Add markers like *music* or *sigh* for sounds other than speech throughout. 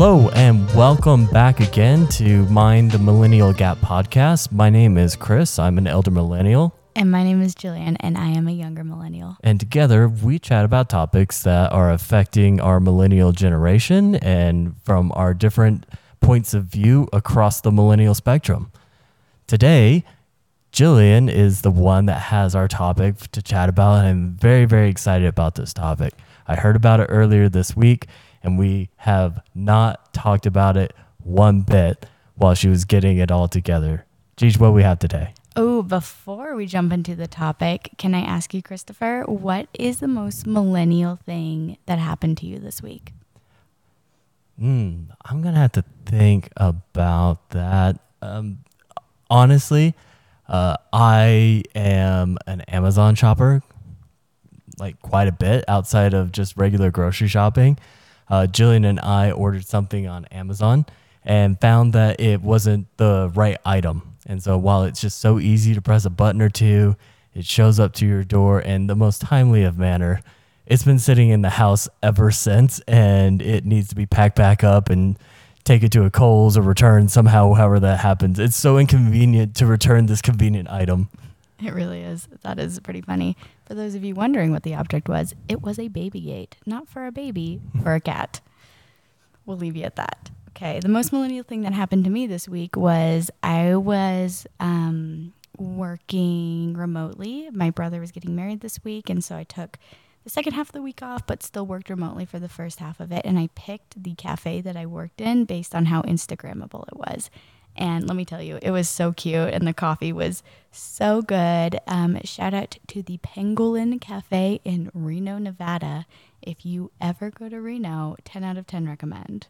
Hello, and welcome back again to Mind the Millennial Gap podcast. My name is Chris. I'm an elder millennial. And my name is Jillian, and I am a younger millennial. And together we chat about topics that are affecting our millennial generation and from our different points of view across the millennial spectrum. Today, Jillian is the one that has our topic to chat about. And I'm very, very excited about this topic. I heard about it earlier this week, and we have not talked about it one bit while she was getting it all together. Geez, what we have today? Oh, before we jump into the topic, can I ask you, Christopher, what is the most millennial thing that happened to you this week? Hmm, I'm gonna have to think about that. Um, honestly, uh, I am an Amazon shopper, like quite a bit outside of just regular grocery shopping. Uh, Jillian and I ordered something on Amazon and found that it wasn't the right item. And so while it's just so easy to press a button or two, it shows up to your door in the most timely of manner. It's been sitting in the house ever since, and it needs to be packed back up and take it to a Kohl's or return somehow, however that happens. It's so inconvenient to return this convenient item. It really is. That is pretty funny. For those of you wondering what the object was, it was a baby gate, not for a baby, for a cat. We'll leave you at that. Okay, the most millennial thing that happened to me this week was I was um, working remotely. My brother was getting married this week, and so I took the second half of the week off, but still worked remotely for the first half of it. And I picked the cafe that I worked in based on how Instagrammable it was. And let me tell you, it was so cute, and the coffee was so good. Um, shout out to the Pangolin Cafe in Reno, Nevada. If you ever go to Reno, 10 out of 10 recommend.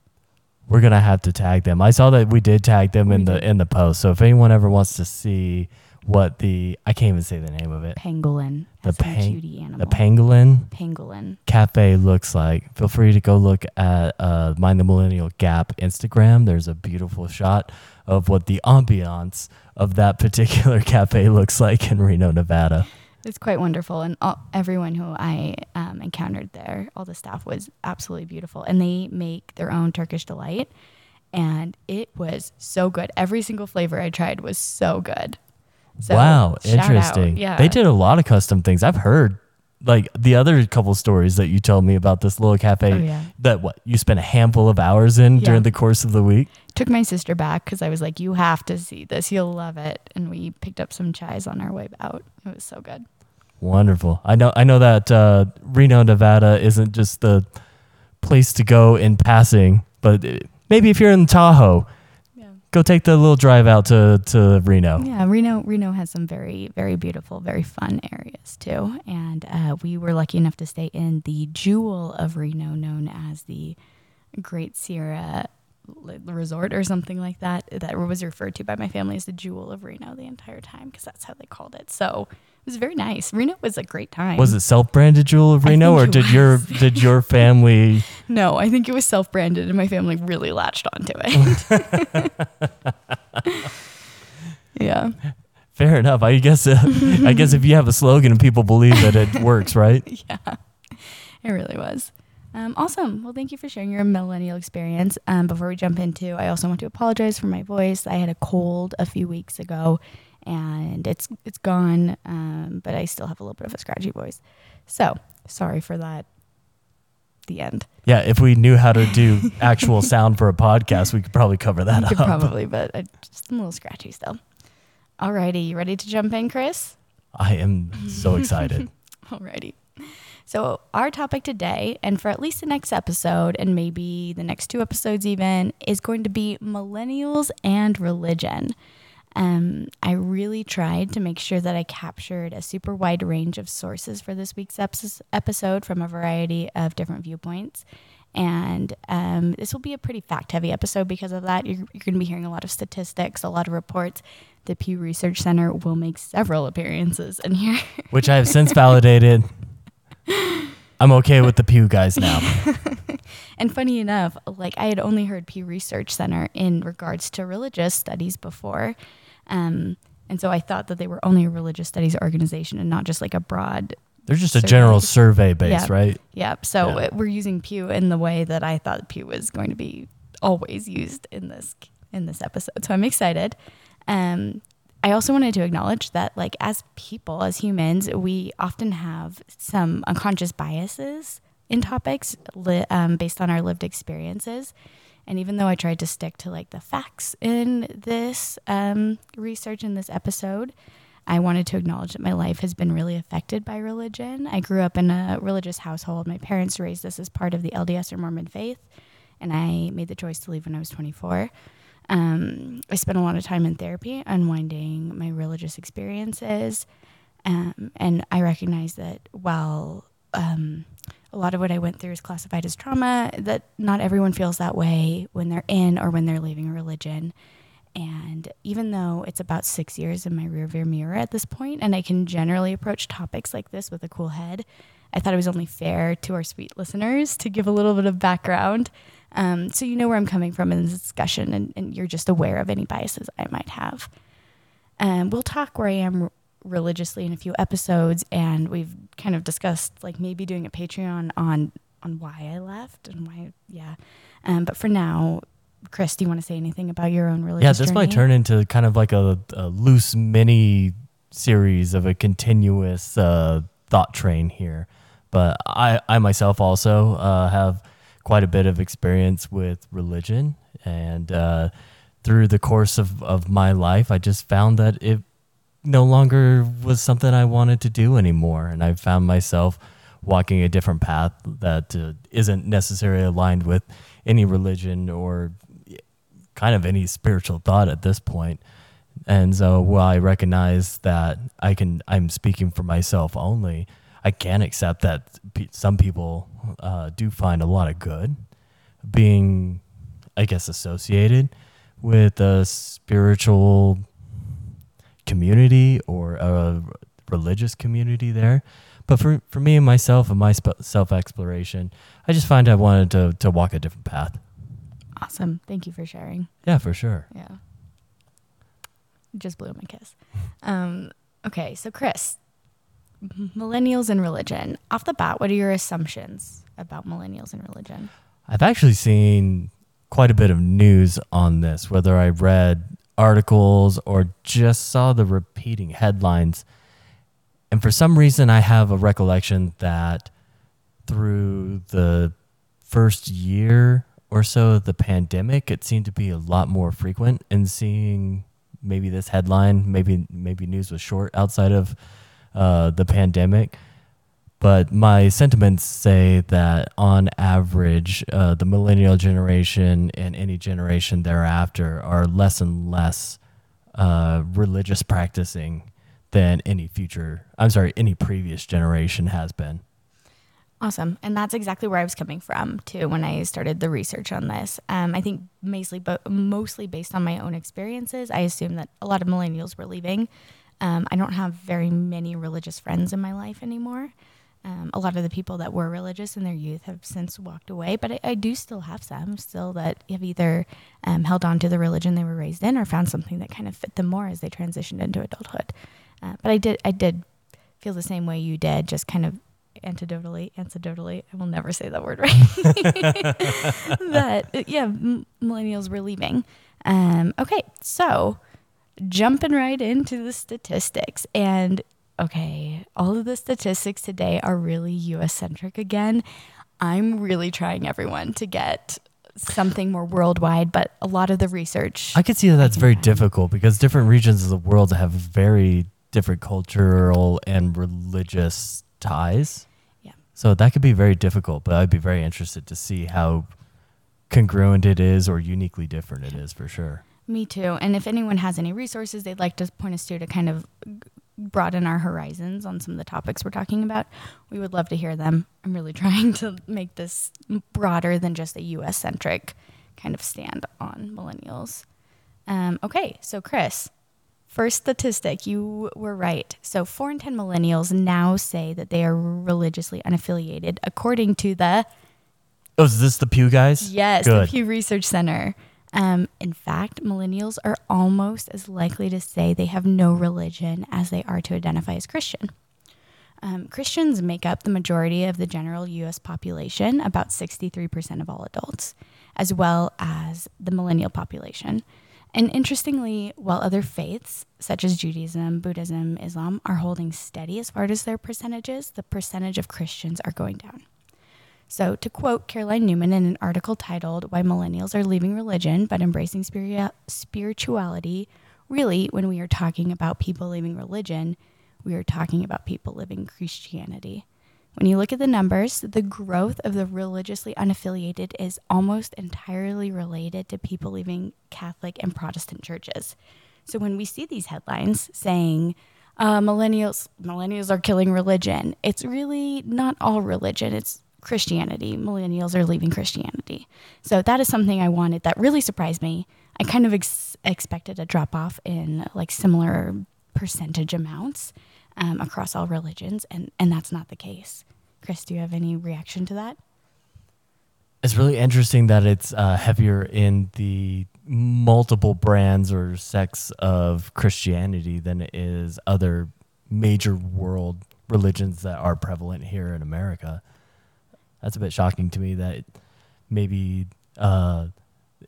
We're gonna have to tag them. I saw that we did tag them in the in the post. So if anyone ever wants to see what the I can't even say the name of it. Pangolin. The pang- animal. The Pangolin Pangolin. Cafe looks like. Feel free to go look at uh, Mind the Millennial Gap Instagram. There's a beautiful shot of what the ambiance of that *laughs* particular cafe looks like in Reno, Nevada. It's quite wonderful, and all, everyone who I um, encountered there, all the staff was absolutely beautiful, and they make their own Turkish delight, and it was so good. Every single flavor I tried was so good. So, wow, shout out. interesting. Yeah, They did a lot of custom things. I've heard like the other couple stories that you told me about this little cafe Oh, yeah. that what you spent a handful of hours in Yeah. during the course of the week. Took my sister back because I was like, "You have to see this. You'll love it." And we picked up some chais on our way out. It was so good. Wonderful. I know. I know that uh, Reno, Nevada, isn't just the place to go in passing, but uh, maybe if you're in Tahoe. Go take the little drive out to to Reno. Yeah, Reno Reno has some very very beautiful, very fun areas too, and uh, we were lucky enough to stay in the jewel of Reno, known as the Great Sierra Resort or something like that. That was referred to by my family as the jewel of Reno the entire time because that's how they called it. So was very nice. Reno was a great time. Was it self-branded Jewel of Reno, or did your did your *laughs* family? No, I think it was self branded, and my family really latched onto it. *laughs* yeah. Fair enough. I guess. Uh, I guess if you have a slogan and people believe that it works, right? *laughs* yeah, it really was. Um, awesome. Well, thank you for sharing your millennial experience. Um, before we jump into, I also want to apologize for my voice. I had a cold a few weeks ago, and it's it's gone, um, but I still have a little bit of a scratchy voice. So sorry for that. The end. Yeah. If we knew how to do actual *laughs* sound for a podcast, we could probably cover that up. probably, but I just I'm a little scratchy still. Alrighty, you ready to jump in, Chris? I am so excited. *laughs* Alrighty. So, our topic today, and for at least the next episode, and maybe the next two episodes even, is going to be millennials and religion. Um, I really tried to make sure that I captured a super wide range of sources for this week's episode from a variety of different viewpoints. And um, this will be a pretty fact heavy episode because of that. You're, you're going to be hearing a lot of statistics, a lot of reports. The Pew Research Center will make several appearances in here. which I have since validated. *laughs* I'm okay with the Pew guys now. *laughs* And funny enough, like I had only heard Pew Research Center in regards to religious studies before. Um, and so I thought that they were only a religious studies organization and not just like a broad. They're just a general survey base, right? Yeah. So Yeah. we're using Pew in the way that I thought Pew was going to be always used in this in this episode. So I'm excited. Um, I also wanted to acknowledge that, like, as people, as humans, we often have some unconscious biases in topics li- um, based on our lived experiences. And even though I tried to stick to like the facts in this um, research in this episode, I wanted to acknowledge that my life has been really affected by religion. I grew up in a religious household. My parents raised us as part of the LDS or Mormon faith, and I made the choice to leave when I was 24. Um, I spent a lot of time in therapy, unwinding my religious experiences. Um, and I recognize that while um, a lot of what I went through is classified as trauma, that not everyone feels that way when they're in or when they're leaving a religion. And even though it's about six years in my rearview mirror at this point, and I can generally approach topics like this with a cool head, I thought it was only fair to our sweet listeners to give a little bit of background um, so you know where I'm coming from in this discussion and, and you're just aware of any biases I might have. Um, we'll talk where I am religiously in a few episodes, and we've kind of discussed like maybe doing a Patreon on on why I left and why, yeah. Um, but for now, Chris, do you want to say anything about your own religious? Yeah, this journey? might turn into kind of like a, a loose mini series of a continuous uh, thought train here. But I, I myself also uh, have quite a bit of experience with religion. And uh, through the course of, of my life, I just found that it no longer was something I wanted to do anymore. And I found myself walking a different path that uh, not necessarily aligned with any religion or kind of any spiritual thought at this point. And so while I recognize that I can, I'm speaking for myself only, I can accept that some people uh, do find a lot of good being, I guess, associated with a spiritual community or a religious community there. But for, for me and myself and my sp- self exploration, I just find I wanted to, to walk a different path. Awesome. Thank you for sharing. Yeah, for sure. Yeah. Just blew my kiss. Um, okay, so Chris, millennials and religion. Off the bat, what are your assumptions about millennials and religion? I've actually seen quite a bit of news on this, whether I read articles or just saw the repeating headlines. And for some reason, I have a recollection that through the first year or so of the pandemic, it seemed to be a lot more frequent in seeing maybe this headline. Maybe maybe news was short outside of uh, the pandemic. But my sentiments say that on average, uh, the millennial generation and any generation thereafter are less and less uh, religious practicing than any future, I'm sorry, any previous generation has been. Awesome. And that's exactly where I was coming from too when I started the research on this. Um, I think mostly, but mostly based on my own experiences, I assume that a lot of millennials were leaving. Um, I don't have very many religious friends in my life anymore. Um, a lot of the people that were religious in their youth have since walked away, but I, I do still have some still that have either um, held on to the religion they were raised in or found something that kind of fit them more as they transitioned into adulthood. Uh, but I did, I did feel the same way you did, just kind of antidotally, antidotally. I will never say that word right. *laughs* that yeah, m- millennials were leaving. Um, okay, so jumping right into the statistics and okay, all of the statistics today are really US centric again. I'm really trying everyone to get something more worldwide, but a lot of the research. I can see that that's very difficult because different regions of the world have very different cultural and religious ties. Yeah. So that could be very difficult, but I'd be very interested to see how congruent it is or uniquely different it is for sure. Me too. And if anyone has any resources they'd like to point us to to kind of broaden our horizons on some of the topics we're talking about, we would love to hear them. I'm really *laughs* trying to make this broader than just a US centric kind of stand on millennials. Um, okay, so Chris, first statistic, you were right. So, four in 10 millennials now say that they are religiously unaffiliated, according to the. Oh, is this the Pew guys? Yes, Good. the Pew Research Center. Um, in fact, millennials are almost as likely to say they have no religion as they are to identify as Christian. Um, Christians make up the majority of the general U.S. population, about 63% of all adults, as well as the millennial population. And interestingly, while other faiths, such as Judaism, Buddhism, Islam, are holding steady as far as their percentages, the percentage of Christians are going down. So, to quote Caroline Newman in an article titled Why Millennials Are Leaving Religion but Embracing Spirituality, really, when we are talking about people leaving religion, we are talking about people living Christianity. When you look at the numbers, the growth of the religiously unaffiliated is almost entirely related to people leaving Catholic and Protestant churches. So when we see these headlines saying uh, millennials millennials are killing religion, it's really not all religion. It's Christianity. Millennials are leaving Christianity. So that is something I wanted that really surprised me. I kind of ex- expected a drop off in like similar percentage amounts um, across all religions, and, and that's not the case. Chris, do you have any reaction to that? It's really interesting that it's uh, heavier in the multiple brands or sects of Christianity than it is other major world religions that are prevalent here in America. That's a bit shocking to me that maybe uh,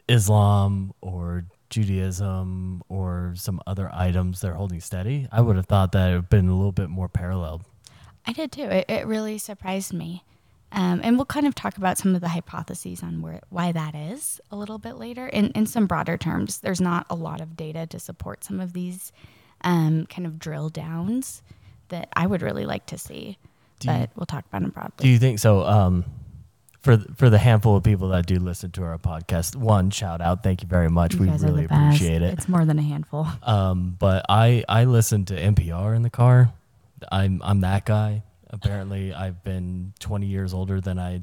Islam or Judaism or some other items they're holding steady. I would have thought that it would have been a little bit more paralleled. I did too. It, it really surprised me. Um, and we'll kind of talk about some of the hypotheses on where, why that is a little bit later. In, in some broader terms, there's not a lot of data to support some of these um, kind of drill downs that I would really like to see. Do but you, we'll talk about them broadly. Do you think so? Um, for for the handful of people that do listen to our podcast, one shout out, thank you very much. You we really appreciate it. It's more than a handful. *laughs* Um, but I I listen to NPR in the car. I'm I'm that guy. Apparently, I've been 20 years older than I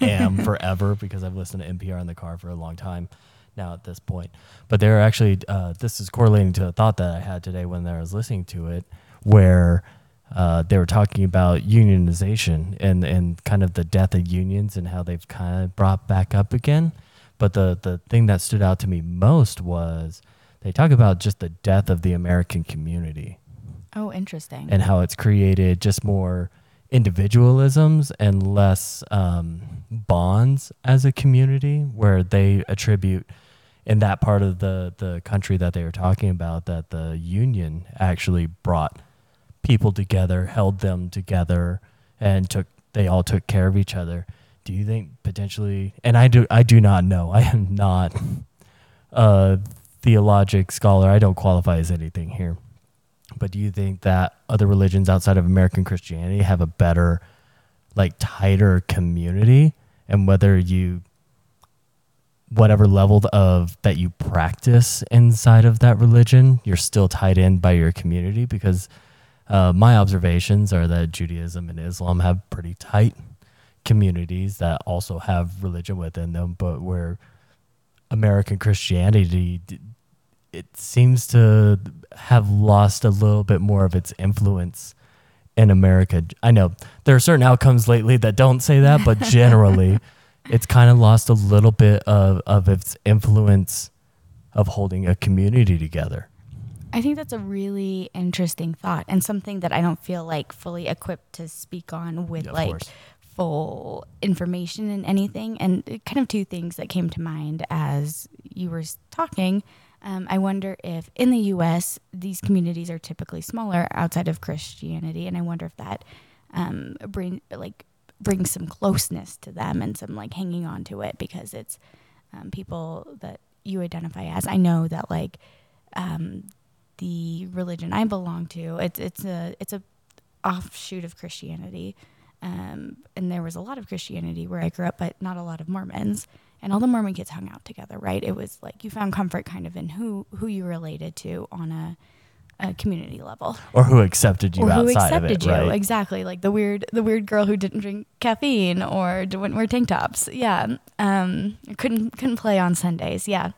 am *laughs* forever because I've listened to NPR in the car for a long time now at this point. But there actually, uh, this is correlating to a thought that I had today when I was listening to it, where uh, they were talking about unionization and, and kind of the death of unions and how they've kind of brought back up again. But the, the thing that stood out to me most was they talk about just the death of the American community. Oh, interesting. And how it's created just more individualisms and less um, bonds as a community, where they attribute in that part of the, the country that they were talking about that the union actually brought people together, held them together, and took they all took care of each other. Do you think potentially? And I do I do not know. *laughs* I am not a theologic scholar. I don't qualify as anything here. But do you think that other religions outside of American Christianity have a better, like tighter community, and whether you whatever level of that you practice inside of that religion, you're still tied in by your community because uh, my observations are that Judaism and Islam have pretty tight communities that also have religion within them, but where American Christianity, it seems to have lost a little bit more of its influence in America. I know there are certain outcomes lately that don't say that, but *laughs* generally, it's kind of lost a little bit of, of its influence of holding a community together. I think that's a really interesting thought and something that I don't feel like fully equipped to speak on with yeah, like course. full information and anything. And kind of two things that came to mind as you were talking. Um, I wonder if in the U.S. these communities are typically smaller outside of Christianity, and I wonder if that um, bring like brings some closeness to them and some like hanging on to it because it's um, people that you identify as. I know that like um, the religion I belong to. It's it's a it's a offshoot of Christianity, um, and there was a lot of Christianity where I grew up, but not a lot of Mormons. And all the Mormon kids hung out together, right? It was like you found comfort kind of in who who you related to on a a community level, or who accepted you or who accepted it, you right? exactly, like the weird the weird girl who didn't drink caffeine or didn't wear tank tops. Yeah, um, couldn't couldn't play on Sundays. Yeah,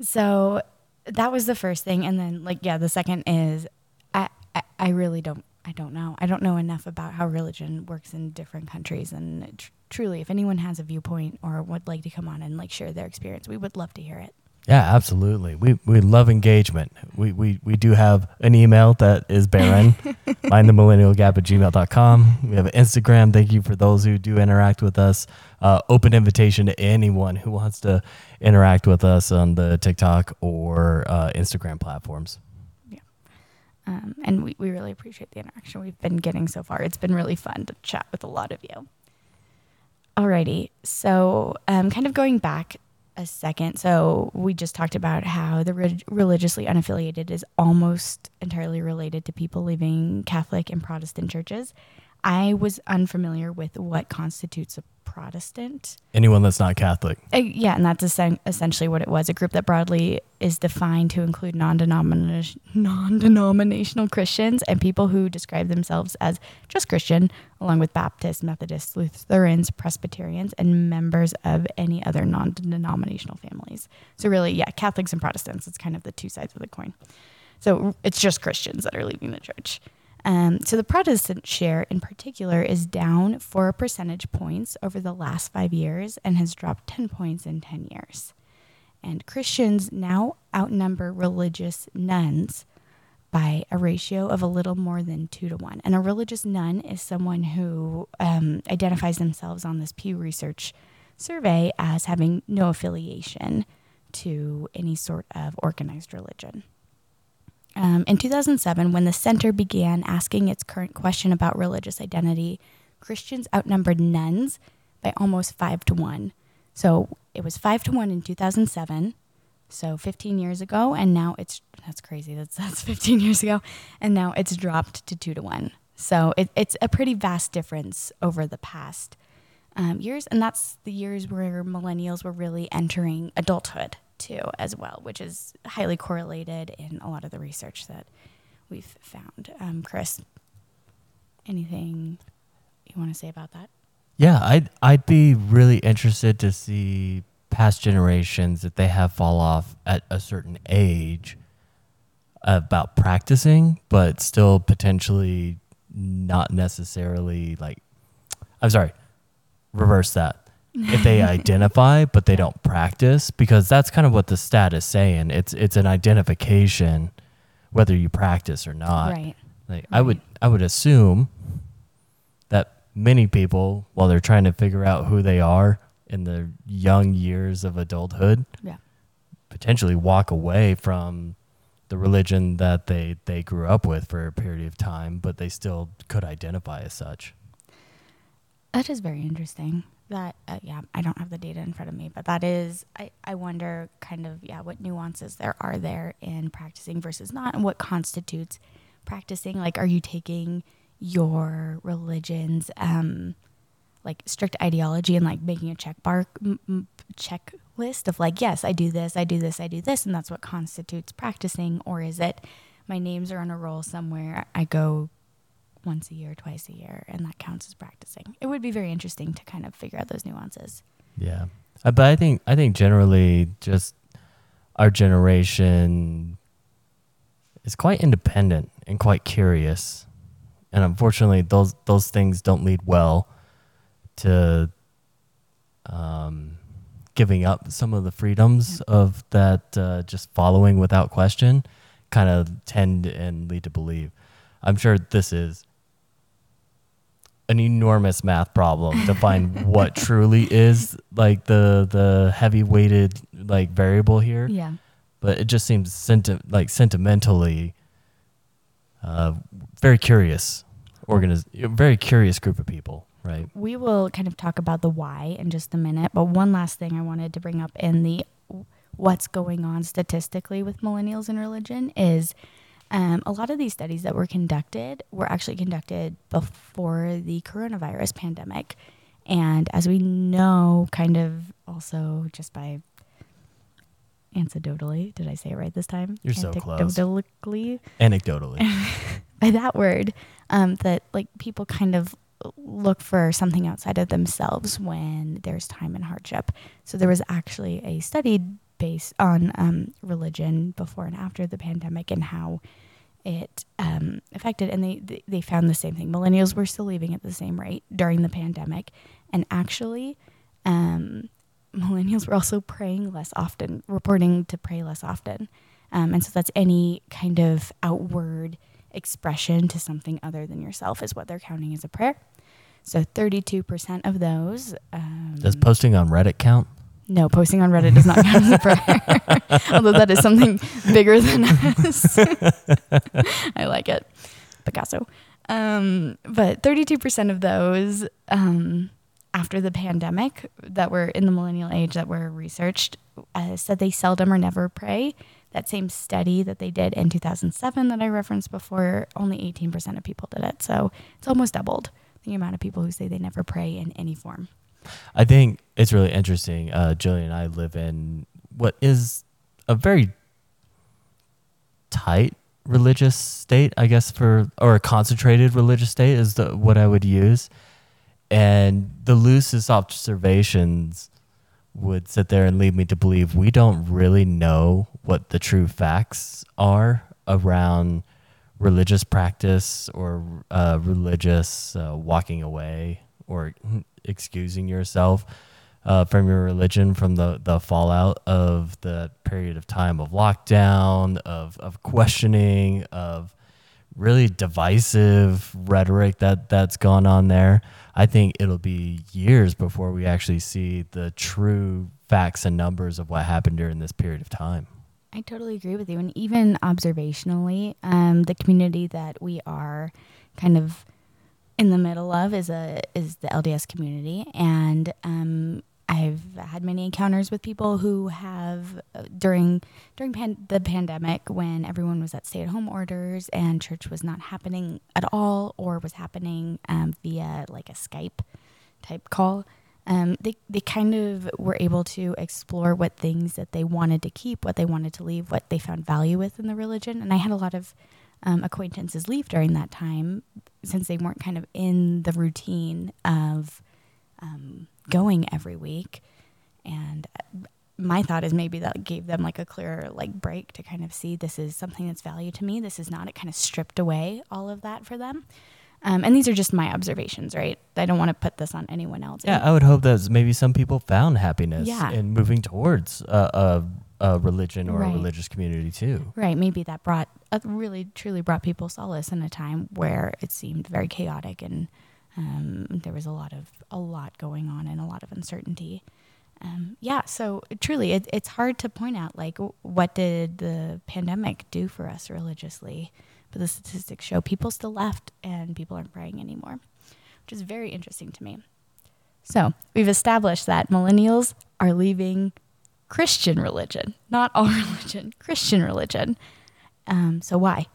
so that was the first thing, and then like yeah, the second is I, I I, really don't I don't know. I don't know enough about how religion works in different countries, and tr- truly, if anyone has a viewpoint or would like to come on and like share their experience, we would love to hear it. Yeah, absolutely. We we love engagement. We we, we do have an email that is barren, *laughs* mind the millennial gap at gmail.com. We have an Instagram. Thank you for those who do interact with us. Uh, open invitation to anyone who wants to interact with us on the TikTok or uh, Instagram platforms. Um, and we, we really appreciate the interaction we've been getting so far. It's been really fun to chat with a lot of you. Alrighty, so um, kind of going back a second. So we just talked about how the re- religiously unaffiliated is almost entirely related to people leaving Catholic and Protestant churches. I was unfamiliar with what constitutes a Protestant. Anyone that's not Catholic. Uh, yeah, and that's essen- essentially what it was a group that broadly is defined to include non denominational Christians and people who describe themselves as just Christian, along with Baptists, Methodists, Lutherans, Presbyterians, and members of any other non denominational families. So, really, yeah, Catholics and Protestants, it's kind of the two sides of the coin. So, it's just Christians that are leaving the church. Um, so the Protestant share in particular is down four percentage points over the last five years and has dropped 10 points in 10 years. And Christians now outnumber religious nones by a ratio of a little more than two to one. And a religious none is someone who um, identifies themselves on this Pew Research survey as having no affiliation to any sort of organized religion. Um, in 2007, when the center began asking its current question about religious identity, Christians outnumbered nones by almost five to one. So it was five to one in 2007, so 15 years ago, and now it's that's crazy. That's *laughs* that's 15 years ago, and now it's dropped to two to one. So it, it's a pretty vast difference over the past um, years, and that's the years where millennials were really entering adulthood too, as well, which is highly correlated in a lot of the research that we've found. Um, Chris, anything you want to say about that? Yeah, I'd I'd be really interested to see past generations that they have fall off at a certain age about practicing, but still potentially not necessarily like I'm sorry, reverse that if they *laughs* identify but they don't practice because that's kind of what the stat is saying. It's it's an identification whether you practice or not. Right. Like i would i would assume that many people while they're trying to figure out who they are in the young years of adulthood yeah. potentially walk away from the religion that they they grew up with for a period of time but they still could identify as such. That is very interesting that uh, yeah i don't have the data in front of me but that is I, I wonder kind of yeah what nuances there are there in practicing versus not and what constitutes practicing. Like are you taking your religion's um like strict ideology and like making a check bar m- m- checklist of like yes i do this i do this i do this and that's what constitutes practicing? Or is it my names are on a roll somewhere i go once a year, twice a year, and that counts as practicing. It would be very interesting to kind of figure out those nuances. Yeah, uh, but I think I think generally just our generation is quite independent and quite curious, and unfortunately, those those things don't lead well to um, giving up some of the freedoms yeah. of that uh, just following without question kind of tend and lead to believe. I'm sure this is an enormous math problem to find *laughs* what truly is like the the heavy weighted like variable here. Yeah. But it just seems senti- like sentimentally uh, very curious organiz- very curious group of people, right? We will kind of talk about the why in just a minute, but one last thing I wanted to bring up in the what's going on statistically with millennials in religion is um, a lot of these studies that were conducted were actually conducted before the coronavirus pandemic. And as we know, kind of also just by anecdotally, did I say it right this time? You're so close. Anecdotally. Anecdotally. *laughs* by that word, um, that like people kind of look for something outside of themselves when there's time and hardship. So there was actually a study based on um, religion before and after the pandemic and how it um, affected. And they, they found the same thing. Millennials were still leaving at the same rate during the pandemic. And actually, um, *laughs* millennials were also praying less often, reporting to pray less often. Um, and so that's any kind of outward expression to something other than yourself is what they're counting as a prayer. So 32% of those. Um, Does posting on Reddit count? No, posting on Reddit does not count as a prayer, *laughs* although that is something bigger than us. *laughs* I like it. Picasso. Um, but 32% of those um, after the pandemic that were in the millennial age that were researched uh, said they seldom or never pray. That same study that they did in 2007 that I referenced before, only 18% of people did it. So it's almost doubled the amount of people who say they never pray in any form. I think it's really interesting. Uh, Jillian and I live in what is a very tight religious state, I guess, for or a concentrated religious state is the what I would use. And the loosest observations would sit there and lead me to believe we don't really know what the true facts are around religious practice or uh, religious uh, walking away or excusing yourself uh, from your religion from the, the fallout of the period of time of lockdown, of, of questioning, of really divisive rhetoric that, that's gone on there. I think it'll be years before we actually see the true facts and numbers of what happened during this period of time. I totally agree with you. And even observationally, um, the community that we are kind of in the middle of is a is the LDS community, and um, I've had many encounters with people who have uh, during during pan- the pandemic when everyone was at stay at home orders and church was not happening at all or was happening um, via like a Skype type call um, they, they kind of were able to explore what things that they wanted to keep, what they wanted to leave, what they found value with in the religion. And I had a lot of um, acquaintances leave during that time since they weren't kind of in the routine of um, going every week. And uh, my thought is maybe that gave them like a clearer like break to kind of see this is something that's value to me. This is not. It kind of stripped away all of that for them. Um, and these are just my observations, right? I don't want to put this on anyone else. Yeah, I would hope that maybe some people found happiness Yeah. in moving towards a, a, a religion or Right. a religious community too. Right. Maybe that brought, uh, really, truly brought people solace in a time where it seemed very chaotic and um, there was a lot of, a lot going on and a lot of uncertainty. Um, yeah. So truly, it, it's hard to point out, like, w- what did the pandemic do for us religiously? But the statistics show people still left and people aren't praying anymore, which is very interesting to me. So we've established that millennials are leaving Christian religion, not all *laughs* religion, Christian religion. Um, so why?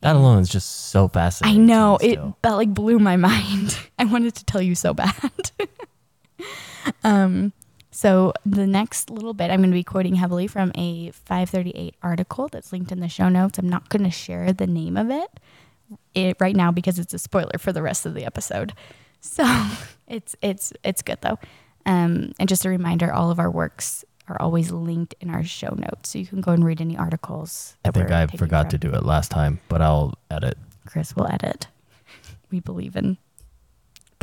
That alone is just so fascinating. I know it still. that like blew my *laughs* mind. I wanted to tell you so bad. *laughs* um, so the next little bit, I'm going to be quoting heavily from a 538 article that's linked in the show notes. I'm not going to share the name of it, it right now because it's a spoiler for the rest of the episode. So it's it's it's good though. Um, and just a reminder, all of our works are always linked in our show notes, so you can go and read any articles. I think I forgot from. to do it last time, but I'll edit. Chris will edit. We believe in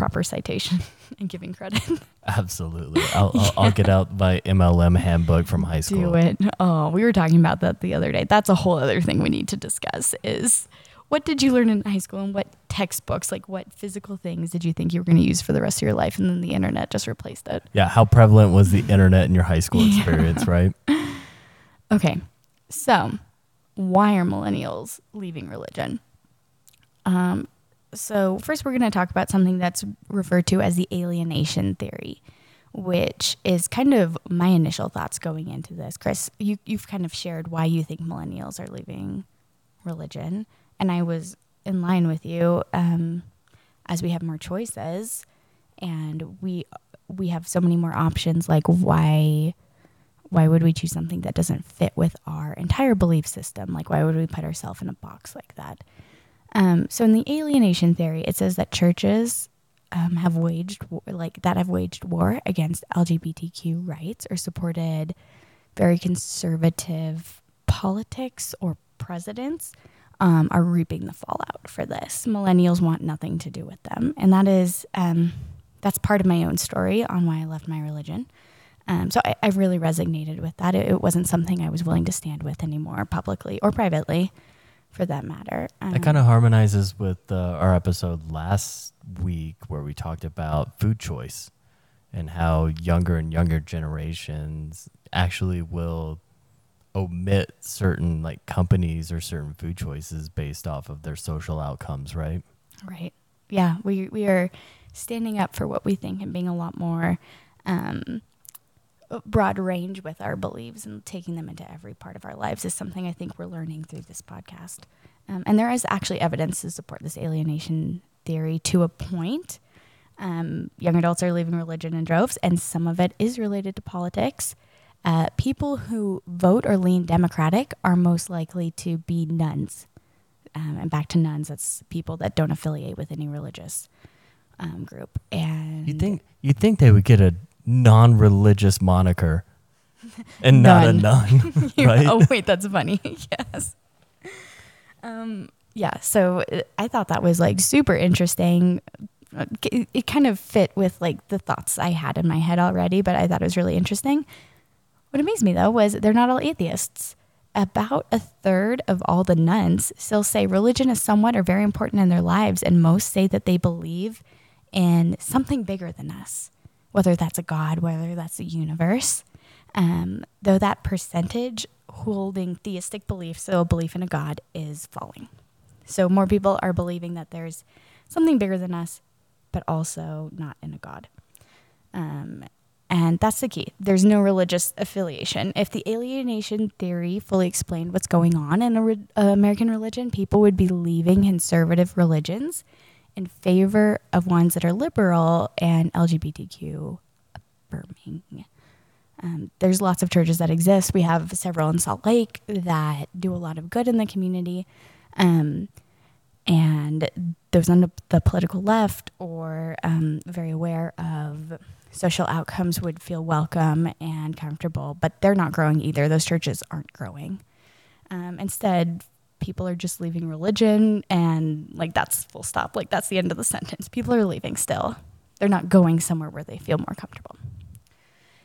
proper citation *laughs* and giving credit. Absolutely. I'll, *laughs* I'll, I'll get out my MLA handbook from high school. Do it. Oh, we were talking about that the other day. That's a whole other thing we need to discuss is what did you learn in high school and what textbooks, like what physical things did you think you were going to use for the rest of your life and then the internet just replaced it? Yeah, how prevalent was the *laughs* internet in your high school Yeah. experience, right? *laughs* Okay. So, why are millennials leaving religion? Um, so, first, we're going to talk about something that's referred to as the alienation theory, which is kind of my initial thoughts going into this. Chris, you, you've kind of shared why you think millennials are leaving religion. And I was in line with you um, as we have more choices and we we have so many more options like why why would we choose something that doesn't fit with our entire belief system? Like, why would we put ourselves in a box like that? Um, so, in the alienation theory, it says that churches um, have waged war, like that have waged war against LGBTQ rights or supported very conservative politics or presidents um, are reaping the fallout for this. Millennials want nothing to do with them, and that is um, that's part of my own story on why I left my religion. Um, so I, I really resonated with that. It, it wasn't something I was willing to stand with anymore, publicly or privately, for that matter. Um, That kind of harmonizes with uh, our episode last week where we talked about food choice and how younger and younger generations actually will omit certain like companies or certain food choices based off of their social outcomes, right? Right. Yeah, we we are standing up for what we think and being a lot more um, broad range with our beliefs and taking them into every part of our lives is something I think we're learning through this podcast. Um, and there is actually evidence to support this alienation theory to a point. Um, young adults are leaving religion in droves, and some of it is related to politics. Uh, people who vote or lean Democratic are most likely to be nones. Um, and back to nones, that's people that don't affiliate with any religious um, group. And You think you think they would get a non-religious moniker *laughs* and not a nun, *laughs* right? oh wait, that's funny. *laughs* yes. Um, yeah. So I thought that was like super interesting. It, it kind of fit with like the thoughts I had in my head already, but I thought it was really interesting. What amazed me though was they're not all atheists. About a third of all the nones still say religion is somewhat or very important in their lives, and most say that they believe in something bigger than us, whether that's a God, whether that's a universe. Um, though that percentage holding theistic beliefs, so a belief in a God, is falling. So more people are believing that there's something bigger than us, but also not in a God. Um, and that's the key. There's no religious affiliation. If the alienation theory fully explained what's going on in re- uh, American religion, people would be leaving conservative religions in favor of ones that are liberal and LGBTQ affirming. Um, there's lots of churches that exist. We have several in Salt Lake that do a lot of good in the community. Um, and those on the, the political left or um, very aware of social outcomes would feel welcome and comfortable, but they're not growing either. Those churches aren't growing. Um, instead, people are just leaving religion, and like that's full stop. Like that's the end of the *laughs* sentence. People are leaving still. They're not going somewhere where they feel more comfortable.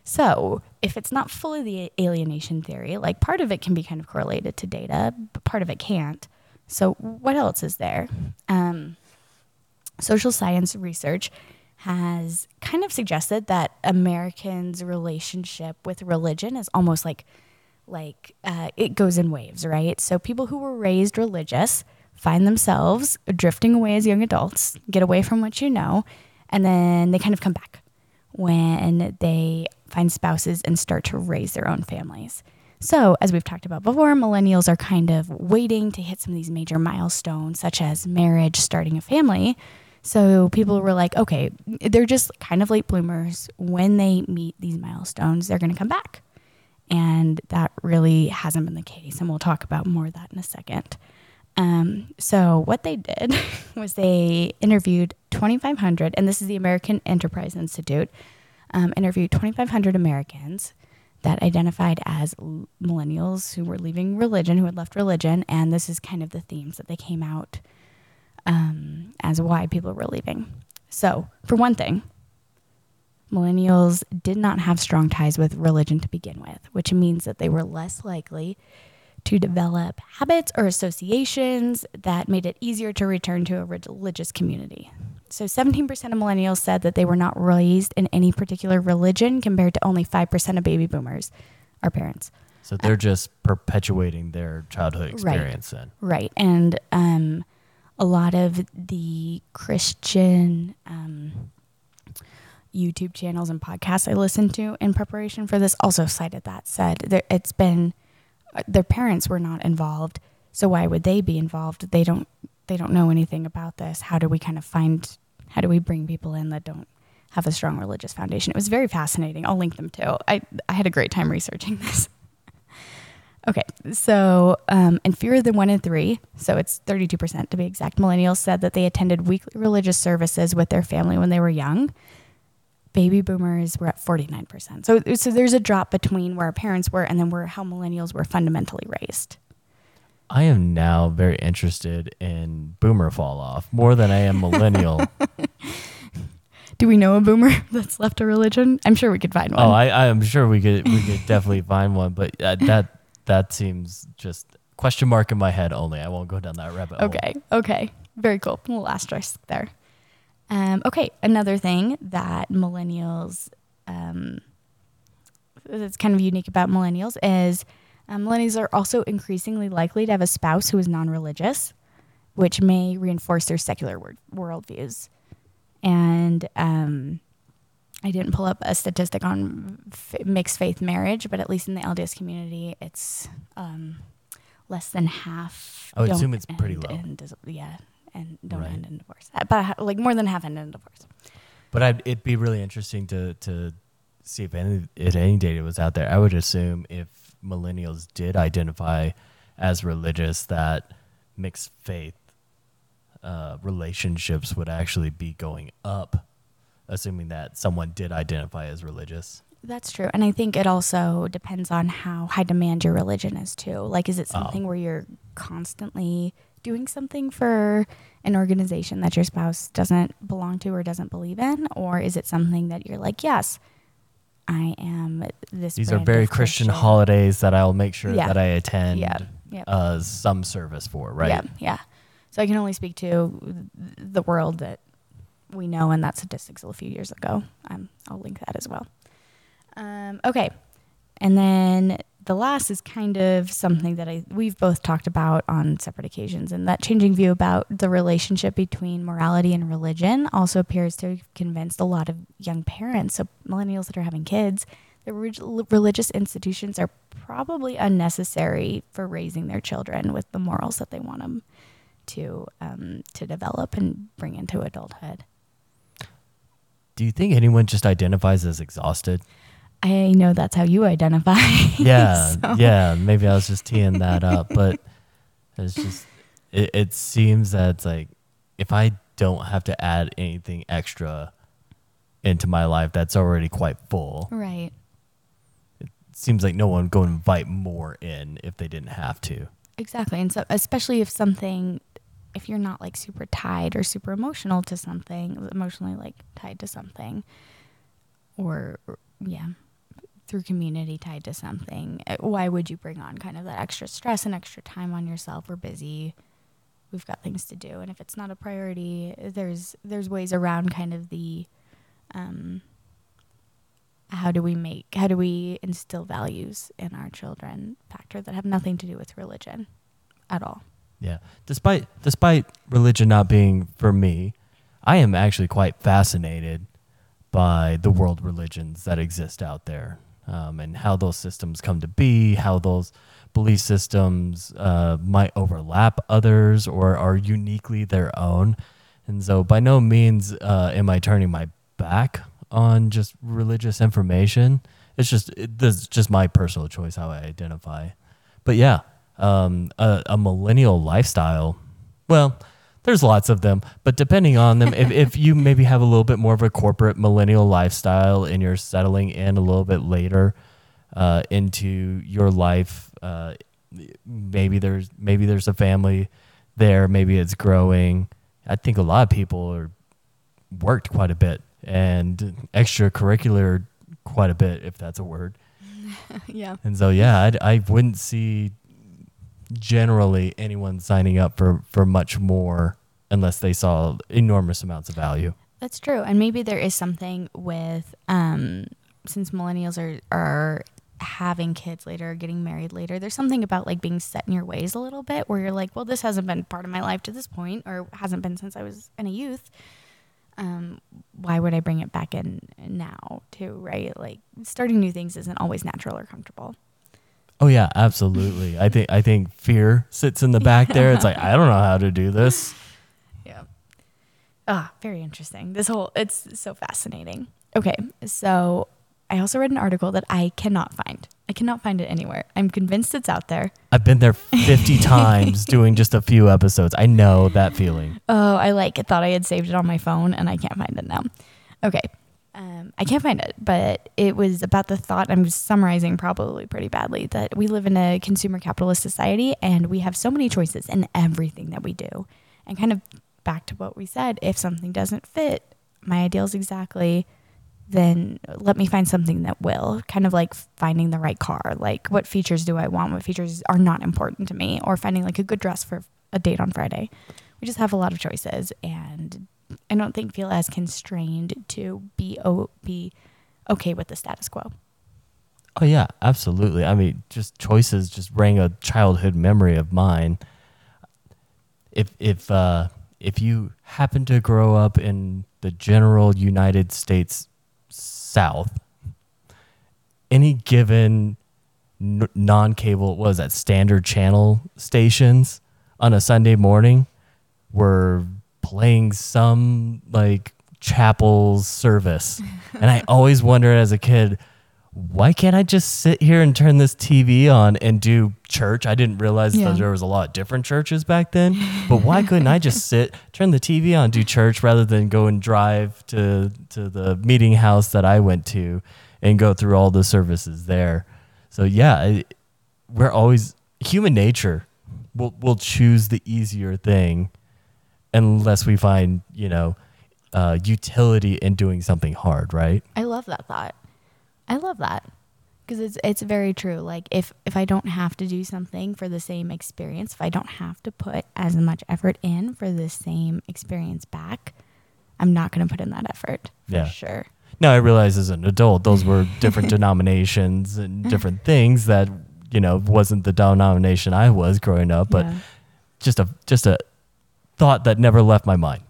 So, if it's not fully the alienation theory, like part of it can be kind of correlated to data, but part of it can't. So, what else is there? Um, social science research has kind of suggested that Americans' relationship with religion is almost like like uh, it goes in waves, right? So people who were raised religious find themselves drifting away as young adults, get away from what you know, and then they kind of come back when they find spouses and start to raise their own families. So, as we've talked about before, millennials are kind of waiting to hit some of these major milestones, such as marriage, starting a family. So, people were like, okay, they're just kind of late bloomers. When they meet these milestones, they're going to come back. And that really hasn't been the case. And we'll talk about more of that in a second. Um, so, what they did *laughs* was they interviewed 2,500, and this is the American Enterprise Institute, um, interviewed 2,500 Americans that identified as millennials who were leaving religion, who had left religion. And this is kind of the themes that they came out um, as why people were leaving. So, for one thing, millennials did not have strong ties with religion to begin with, which means that they were less likely to develop habits or associations that made it easier to return to a religious community. So 17% of millennials said that they were not raised in any particular religion compared to only 5% of baby boomers, our parents. So they're just perpetuating their childhood experience then. Right. And um, a lot of the Christian um, YouTube channels and podcasts I listened to in preparation for this also cited that, said there, it's been, uh, their parents were not involved. So why would they be involved? They don't, they don't know anything about this. How do we kind of find, how do we bring people in that don't have a strong religious foundation? It was very fascinating. I'll link them too. I, I had a great time researching *laughs* this. Okay, so um, and fewer than one in three, so it's 32% to be exact, millennials said that they attended weekly religious services with their family when they were young. Baby boomers were at 49%. So, so there's a drop between where our parents were and then where how millennials were fundamentally raised. I am now very interested in boomer fall off more than I am millennial. *laughs* Do we know a boomer *laughs* that's left a religion? I'm sure we could find one. Oh, I, I am sure we could we could definitely find one, but uh, that that seems just question mark in my head only. I won't go down that rabbit hole. Okay. Okay. Very cool. A little asterisk there. Um, okay. Another thing that millennials, um, that's kind of unique about millennials is um, millennials are also increasingly likely to have a spouse who is non religious, which may reinforce their secular word, worldviews. And um, I didn't pull up a statistic on f- mixed faith marriage, but at least in the LDS community, it's um, less than half. I would assume it's pretty low. in yeah, and don't Right. end in divorce. Uh, But ha- like more than half end in divorce. But I'd, it'd be really interesting to to see if any if any data was out there. I would assume if millennials did identify as religious, that mixed faith uh, relationships would actually be going up, assuming that someone did identify as religious. That's true. And I think it also depends on how high demand your religion is too. Like is it Oh. something where you're constantly doing something for an organization that your spouse doesn't belong to or doesn't believe in or is it something that you're like, "Yes, I am this These are very of Christian holidays that I'll make sure Yeah. that I attend Yeah. Yep. uh, some service for, right? Yeah, yeah. So I can only speak to the world that we know, and that statistics a few years ago. Um, I'll link that as well. Um, okay, and then the last is kind of something that I we've both talked about on separate occasions, and that changing view about the relationship between morality and religion also appears to have convinced a lot of young parents, so millennials that are having kids, that religious institutions are probably unnecessary for raising their children with the morals that they want them to um, to develop and bring into adulthood. Do you think anyone just identifies as exhausted? I know that's how you identify. *laughs* Yeah, so- yeah. Maybe I was just teeing that up, *laughs* but it's just it, it seems that it's like if I don't have to add anything extra into my life that's already quite full, Right. it seems like no one would go invite more in if they didn't have to. Exactly. And so, especially if something, if you're not like super tied or super emotional to something, emotionally like tied to something, or, yeah, through community tied to something, uh, why would you bring on kind of that extra stress and extra time on yourself? We're busy. We've got things to do, and if it's not a priority, there's there's ways around kind of the, um, how do we make how do we instill values in our children factor that have nothing to do with religion at all Yeah. Despite despite religion not being for me, I am actually quite fascinated by the world religions that exist out there um, and how those systems come to be, how those belief systems uh, might overlap others or are uniquely their own. And so, by no means uh, am I turning my back on just religious information. It's just it, this is just my personal choice how I identify. But yeah, um, a, a millennial lifestyle. Well, there's lots of them, but depending on them, if, if you maybe have a little bit more of a corporate millennial lifestyle and you're settling in a little bit later uh, into your life, uh, maybe there's maybe there's a family there, maybe it's growing. I think a lot of people are worked quite a bit and extracurricular quite a bit, if that's a word. *laughs* yeah And so, yeah, I'd, I wouldn't see generally anyone signing up for, for much more unless they saw enormous amounts of value. that's true and maybe there is something with um since millennials are are having kids later getting married later there's something about like being set in your ways a little bit where you're like well this hasn't been part of my life to this point or hasn't been since i was in a youth um, why would I bring it back in now too, right? Like starting new things isn't always natural or comfortable. Oh yeah, absolutely. I think I think fear sits in the back there. It's like I don't know how to do this. *laughs* Yeah. Ah, very interesting. This whole it's so fascinating. Okay, so I also read an article that I cannot find. I cannot find it anywhere. I'm convinced it's out there. I've been there 50 *laughs* times doing just a few episodes. I know that feeling. Oh, I like it. Thought I had saved it on my phone and I can't find it now. Okay. Um, I can't find it, but it was about the thought. I'm summarizing probably pretty badly that we live in a consumer capitalist society and we have so many choices in everything that we do. And kind of back to what we said if something doesn't fit my ideals exactly, then let me find something that will. Kind of like finding the right car. Like, what features do I want? What features are not important to me? Or finding like a good dress for a date on Friday. We just have a lot of choices, and I don't think feel as constrained to be o- be okay with the status quo. Oh yeah, absolutely. I mean, just choices just rang a childhood memory of mine. If if uh, if you happen to grow up in the general United States South, any given non-cable was that standard channel stations on a Sunday morning were playing some like chapel service, *laughs* and I always wondered as a kid why can't I just sit here and turn this TV on and do church? I didn't realize Yeah. that there was a lot of different churches back then. *laughs* But why couldn't I just sit, turn the TV on, do church rather than go and drive to to the meeting house that I went to and go through all the services there? So yeah, I- we're always human nature. We'll we'll choose the easier thing unless we find you know uh, utility in doing something hard, right? I love that thought. I love that because it's it's very true. Like if if I don't have to do something for the same experience, if I don't have to put as much effort in for the same experience back, I'm not going to put in that effort for Yeah. sure. Now I realize as an adult, those were different *laughs* denominations and *laughs* different things that you know wasn't the denomination I was growing up, but Yeah. just a just a thought that never left my mind.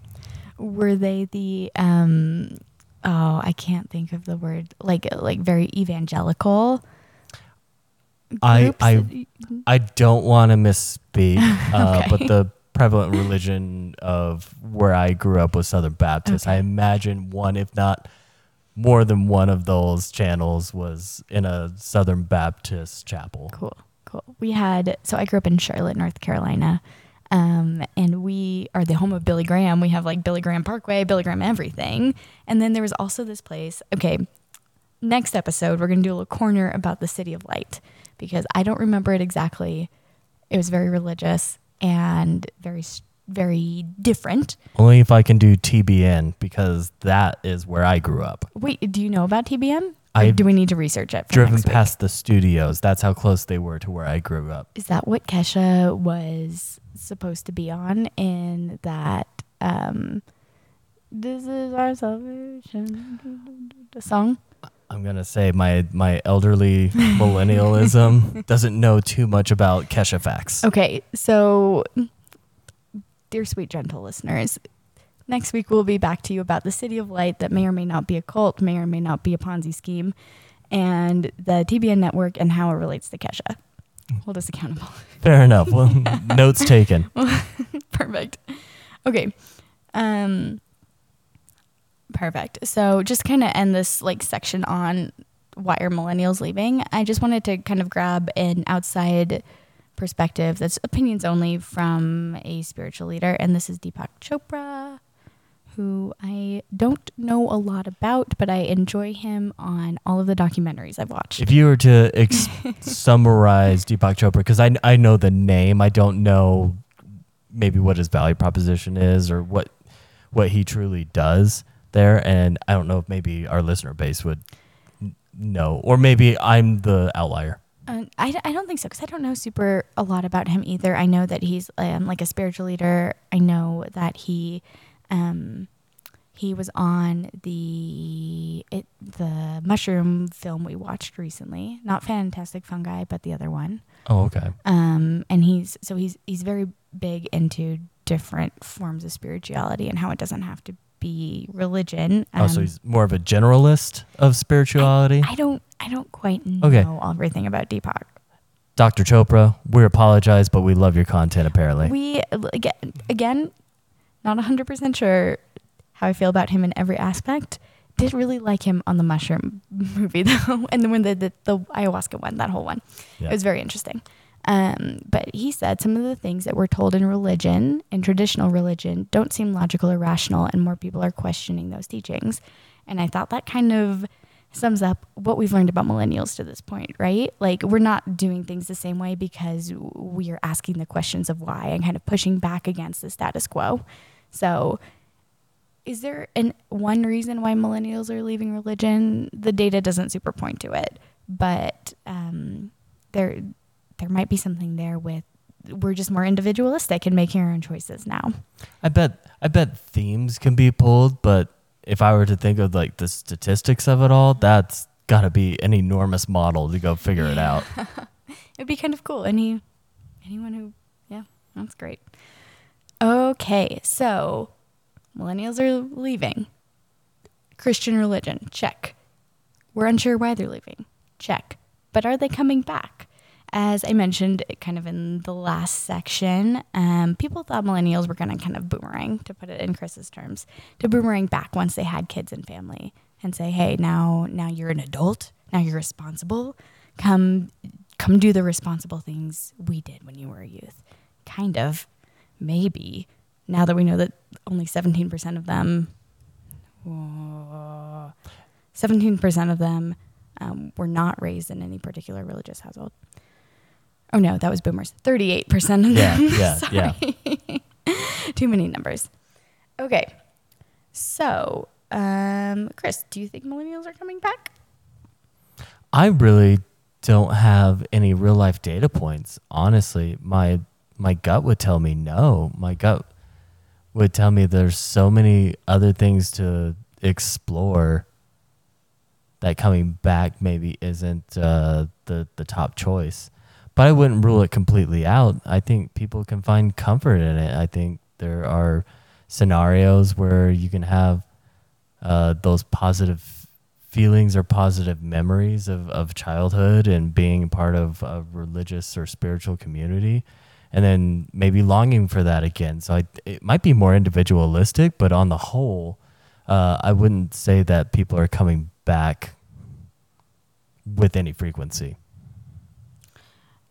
were they the um oh I can't think of the word like like very evangelical. I groups? I I don't want to misspeak, *laughs* uh, Okay. but the prevalent religion of where I grew up was Southern Baptist. I imagine one, if not more than one of those channels, was in a Southern Baptist chapel. Cool, cool. We had so I grew up in Charlotte, North Carolina, um, and we are the home of Billy Graham. We have like Billy Graham Parkway, Billy Graham everything, and then there was also this place. Okay, next episode we're gonna do a little corner about the City of Light because I don't remember it exactly. It was very religious and very s- very different. Only if I can do TBN because that is where I grew up. Wait, do you know about TBN? Or I've do we need to research it? For Driven past the studios. That's how close they were to where I grew up. is that what Kesha was supposed to be on in that um this is our salvation the song I'm gonna say my my elderly millennialism *laughs* doesn't know too much about Kesha facts. okay so dear sweet gentle listeners. Next week we'll be back to you about the city of light that may or may not be a cult may or may not be a ponzi scheme and the tbn network and how it relates to kesha. Hold us accountable. Fair enough. Well, *laughs* notes taken. *laughs* perfect. Okay um perfect. So just kind of end this like section on why are millennials leaving. I just wanted to kind of grab an outside perspective that's opinions only from a spiritual leader and this is deepak chopra who i don't know a lot about but i enjoy him on all of the documentaries i've watched If you were to ex- *laughs* summarize Deepak Chopra, because I I know the name, I don't know maybe what his value proposition is or what what he truly does there, and I don't know if maybe our listener base would n- know, or maybe I'm the outlier. Uh, I, I don't think so because I don't know super a lot about him either. I know that he's um, like a spiritual leader. I know that he um, he was on the it, the mushroom film we watched recently. Not Fantastic Fungi, but the other one. Oh, okay. Um, and he's so he's he's very big into different forms of spirituality and how it doesn't have to be religion. oh, so Um, he's more of a generalist of spirituality. I don't I don't quite know Okay. everything about Deepak. Dr. Chopra, we apologize, but we love your content apparently. We again, again, not hundred percent sure how I feel about him in every aspect. Did really like him on the mushroom *laughs* movie though, and then when the, the the ayahuasca one, that whole one, Yeah. it was very interesting. Um, but he said some of the things that we're told in religion, in traditional religion, don't seem logical or rational, and more people are questioning those teachings. And I thought that kind of sums up what we've learned about millennials to this point, right? Like we're not doing things the same way because we are asking the questions of why and kind of pushing back against the status quo. So is there an one reason why millennials are leaving religion? The data doesn't super point to it, but um, there there might be something there with we're just more individualistic and making our own choices now. I bet I bet themes can be pulled, but if I were to think of like the statistics of it all, that's got to be an enormous model to go figure it out. *laughs* It'd be kind of cool. Any anyone who yeah, that's great. Okay, so millennials are leaving. Christian religion, check. We're unsure why they're leaving. Check. But are they coming back? As I mentioned kind of in the last section, um, people thought millennials were going to kind of boomerang, to put it in Chris's terms, to boomerang back once they had kids and family and say, hey, now, now you're an adult, now you're responsible. Come, come do the responsible things we did when you were a youth. Kind of, maybe. Now that we know that only 17% of them, whoa, 17% of them um, were not raised in any particular religious household. Oh no, that was boomers. 38% of them. *laughs* Yeah, yeah, yeah. *laughs* Too many numbers. Okay. So, um, Chris, do you think millennials are coming back? I really don't have any real life data points. Honestly, my my gut would tell me no. My gut would tell me there's so many other things to explore that coming back maybe isn't uh, the the top choice. But I wouldn't rule it completely out. I think people can find comfort in it. I think there are scenarios where you can have uh, those positive feelings or positive memories of, of childhood and being part of a religious or spiritual community and then maybe longing for that again. So I, it might be more individualistic, but on the whole, uh, I wouldn't say that people are coming back with any frequency.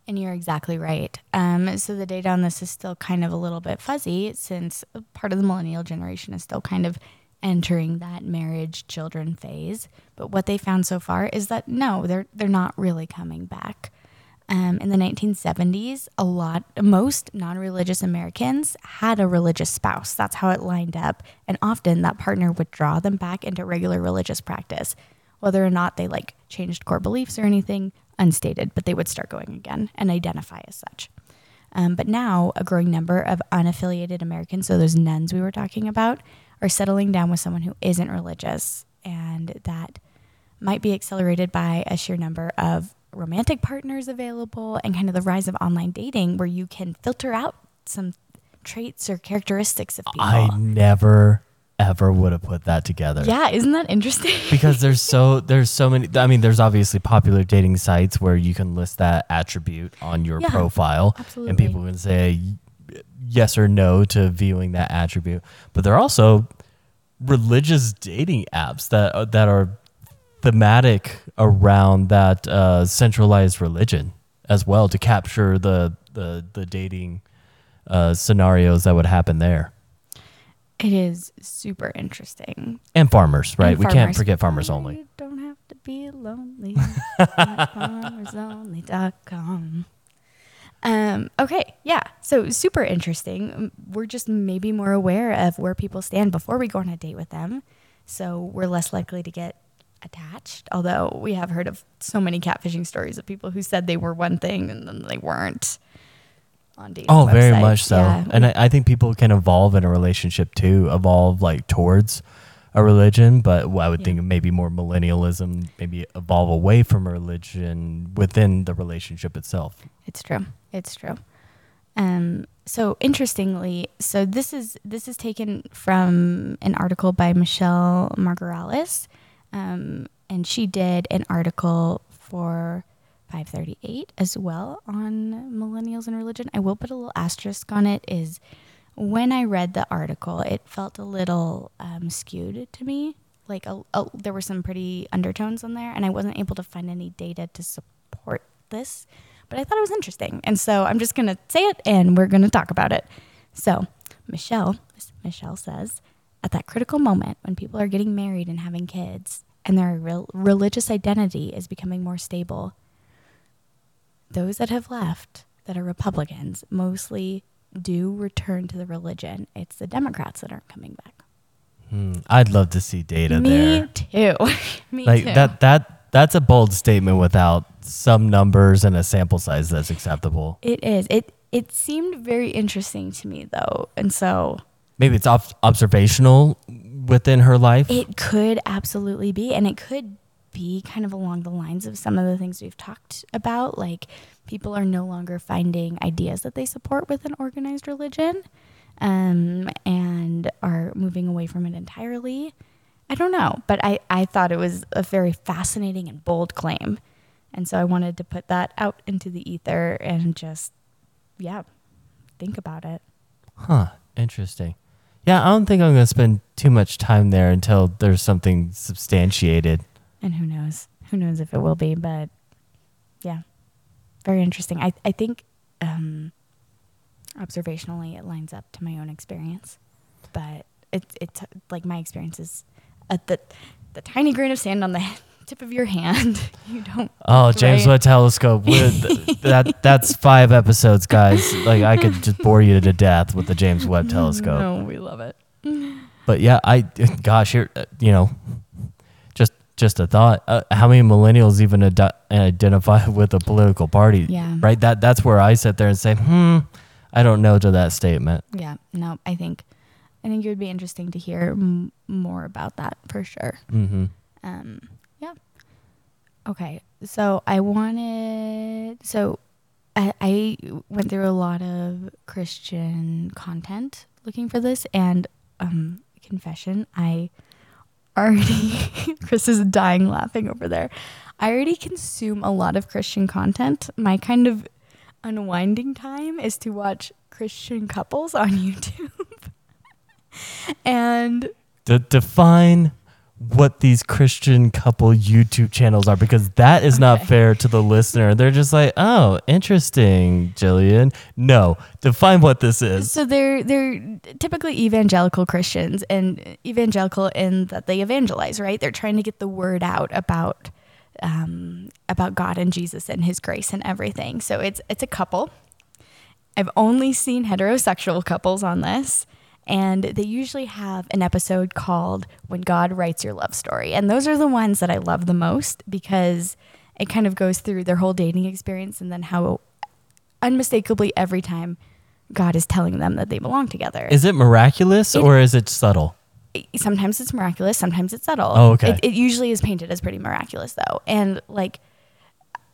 And you're exactly right. Um, so the data on this is still kind of a little bit fuzzy since part of the millennial generation is still kind of entering that marriage children phase. But what they found so far is that no, they're they're not really coming back. Um, in the 1970s, a lot, most non-religious Americans had a religious spouse. That's how it lined up, and often that partner would draw them back into regular religious practice, whether or not they like changed core beliefs or anything unstated, but they would start going again and identify as such. Um, but now, a growing number of unaffiliated Americans, so those nones we were talking about, are settling down with someone who isn't religious. And that might be accelerated by a sheer number of romantic partners available and kind of the rise of online dating where you can filter out some traits or characteristics of people. I never ever would have put that together. Yeah, isn't that interesting? *laughs* because there's so *laughs* there's so many I mean there's obviously popular dating sites where you can list that attribute on your Yeah, profile absolutely. and people can say yes or no to viewing that attribute. But there are also religious dating apps that uh, that are thematic around that uh, centralized religion as well to capture the the the dating uh, scenarios that would happen there. It is super interesting. And farmers, right? And we can't forget farmers only. You don't have to be lonely. *laughs* farmersonly.com. Um, okay, yeah. So super interesting. Um, We're just maybe more aware of where people stand before we go on a date with them. So we're less likely to get attached. Although we have heard of so many catfishing stories of people who said they were one thing and then they weren't on dating. Oh, very much so. Yeah. And I, I think people can evolve in a relationship too, evolve like towards a religion. But I would Yeah. think maybe more millennialism, maybe evolve away from religion within the relationship itself. It's true. It's true. Um, so interestingly, so this is this is taken from an article by Michelle Margolis, um, and she did an article for 538 as well on millennials and religion. I will put a little asterisk on it. Is when I read the article, it felt a little um, skewed to me. Like a, a, there were some pretty undertones on there, and I wasn't able to find any data to support this. But I thought it was interesting, and so I'm just gonna say it, and we're gonna talk about it. So, Michelle, Michelle says, at that critical moment when people are getting married and having kids, and their real religious identity is becoming more stable, those that have left that are Republicans mostly do return to the religion. It's the Democrats that aren't coming back. Hmm, I'd love to see data there. Me there. too. *laughs* Me Like too. that that that's a bold statement without some numbers and a sample size that's acceptable. It is. It it seemed very interesting to me though, and so Maybe it's ob- observational within her life. it could absolutely be, and it could be kind of along the lines of some of the things we've talked about. Like people are no longer finding ideas that they support with an organized religion, um, and are moving away from it entirely. I don't know, but I I thought it was a very fascinating and bold claim, and so I wanted to put that out into the ether and just yeah, think about it. Huh. Interesting. Yeah, I don't think I'm going to spend too much time there until there's something substantiated. And who knows who knows if it will be but yeah very interesting i, I think um, observationally it lines up to my own experience but it's it's like my experience is at the the tiny grain of sand on the *laughs* tip of your hand *laughs* you don't Oh, James. Webb Telescope. *laughs* That that's five episodes, guys. Like I could just bore you to death with the James Webb Telescope. no we love it But yeah, I gosh, here uh, you know, just a thought. Uh, how many millennials even ad- identify *laughs* with a political party? Yeah. Right. That that's where I sit there and say, hmm, I don't know to that statement. yeah no i think i think it would be interesting to hear m- more about that for sure Mm-hmm. Um, yeah. Okay. So I wanted. So I, I went through a lot of Christian content looking for this, and um, confession, I already. *laughs* Chris is dying laughing over there. I already consume a lot of Christian content. My kind of unwinding time is to watch Christian couples on *laughs* YouTube. and De- define what these Christian couple YouTube channels are because that is not fair to the listener. They're just like, oh, interesting, Jillian. No, define what this is. So they're they're typically evangelical Christians and evangelical in that they evangelize, right? They're trying to get the word out about um, about God and Jesus and His grace and everything. So it's it's a couple. I've only seen heterosexual couples on this, and they usually have an episode called "When God Writes Your Love Story," and those are the ones that I love the most because it kind of goes through their whole dating experience and then how unmistakably every time God is telling them that they belong together. Is it miraculous It- or is it subtle? sometimes it's miraculous, sometimes it's subtle. Oh, okay. It, it usually is painted as pretty miraculous though. And like